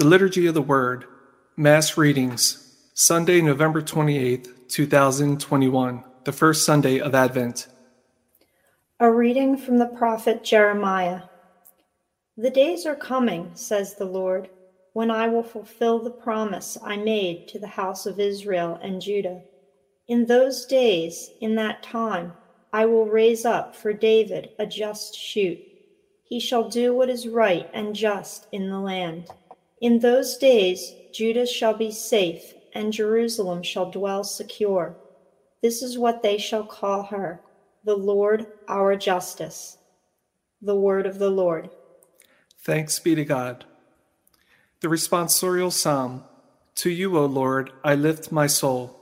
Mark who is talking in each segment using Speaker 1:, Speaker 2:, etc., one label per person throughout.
Speaker 1: The Liturgy of the Word, Mass Readings, Sunday, November 28th, 2021, the first Sunday of Advent.
Speaker 2: A reading from the prophet Jeremiah. The days are coming, says the Lord, when I will fulfill the promise I made to the house of Israel and Judah. In those days, in that time, I will raise up for David a just shoot. He shall do what is right and just in the land. In those days, Judah shall be safe, and Jerusalem shall dwell secure. This is what they shall call her the Lord our justice. The word of the Lord.
Speaker 1: Thanks be to God. The responsorial psalm To you, O Lord, I lift my soul.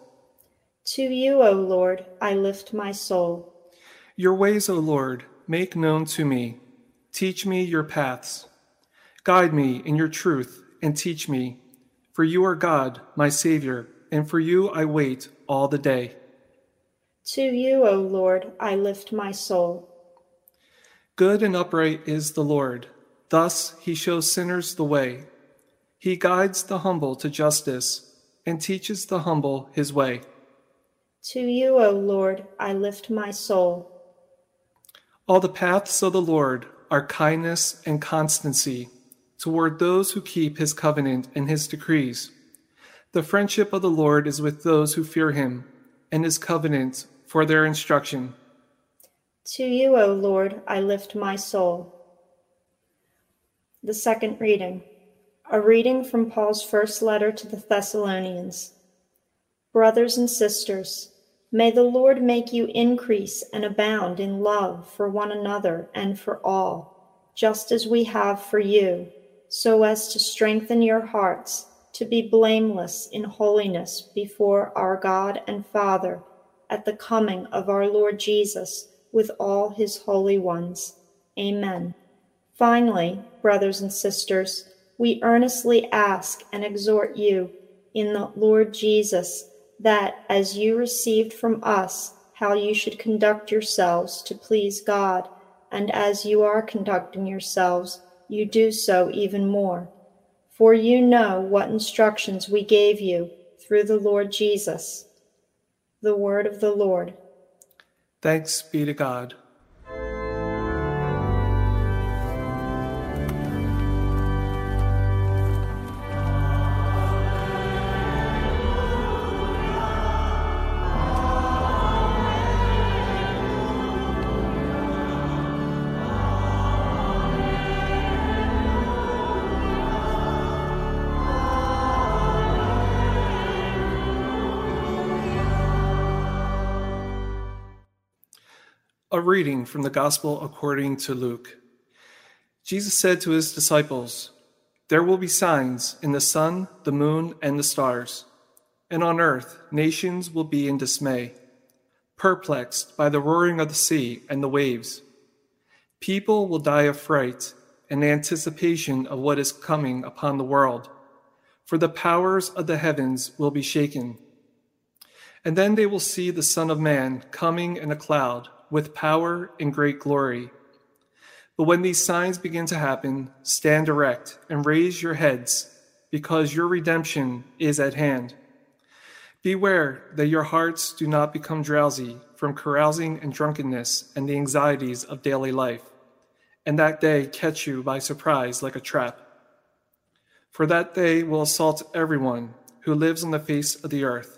Speaker 2: To you, O Lord, I lift my soul.
Speaker 1: Your ways, O Lord, make known to me. Teach me your paths. Guide me in your truth and teach me. For you are God, my Savior, and for you I wait all the day.
Speaker 2: To you, O Lord, I lift my soul.
Speaker 1: Good and upright is the Lord. Thus he shows sinners the way. He guides the humble to justice and teaches the humble his way.
Speaker 2: To you, O Lord, I lift my soul.
Speaker 1: All the paths of the Lord are kindness and constancy toward those who keep his covenant and his decrees. The friendship of the Lord is with those who fear him, and his covenant for their instruction.
Speaker 2: To you, O Lord, I lift my soul. The second reading, a reading from Paul's first letter to the Thessalonians. Brothers and sisters, may the Lord make you increase and abound in love for one another and for all, just as we have for you, so as to strengthen your hearts to be blameless in holiness before our God and Father at the coming of our Lord Jesus with all his holy ones. Amen. Finally, brothers and sisters, we earnestly ask and exhort you in the Lord Jesus that as you received from us how you should conduct yourselves to please God, and as you are conducting yourselves, you do so even more. For you know what instructions we gave you through the Lord Jesus. The word of the Lord.
Speaker 1: Thanks be to God. A reading from the Gospel according to Luke. Jesus said to his disciples, There will be signs in the sun, the moon, and the stars, and on earth nations will be in dismay, perplexed by the roaring of the sea and the waves. People will die of fright and anticipation of what is coming upon the world, for the powers of the heavens will be shaken. And then they will see the Son of Man coming in a cloud with power and great glory. But when these signs begin to happen, stand erect and raise your heads, because your redemption is at hand. Beware that your hearts do not become drowsy from carousing and drunkenness and the anxieties of daily life, and that day catch you by surprise like a trap. For that day will assault everyone who lives on the face of the earth.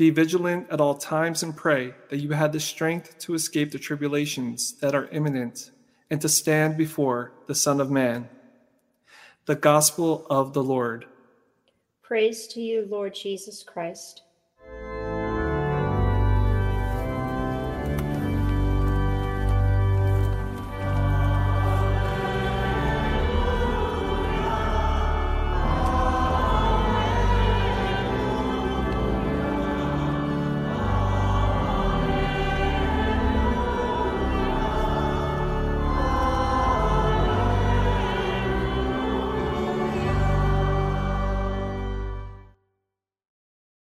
Speaker 1: Be vigilant at all times and pray that you have the strength to escape the tribulations that are imminent and to stand before the Son of Man. The Gospel of the Lord.
Speaker 2: Praise to you, Lord Jesus Christ.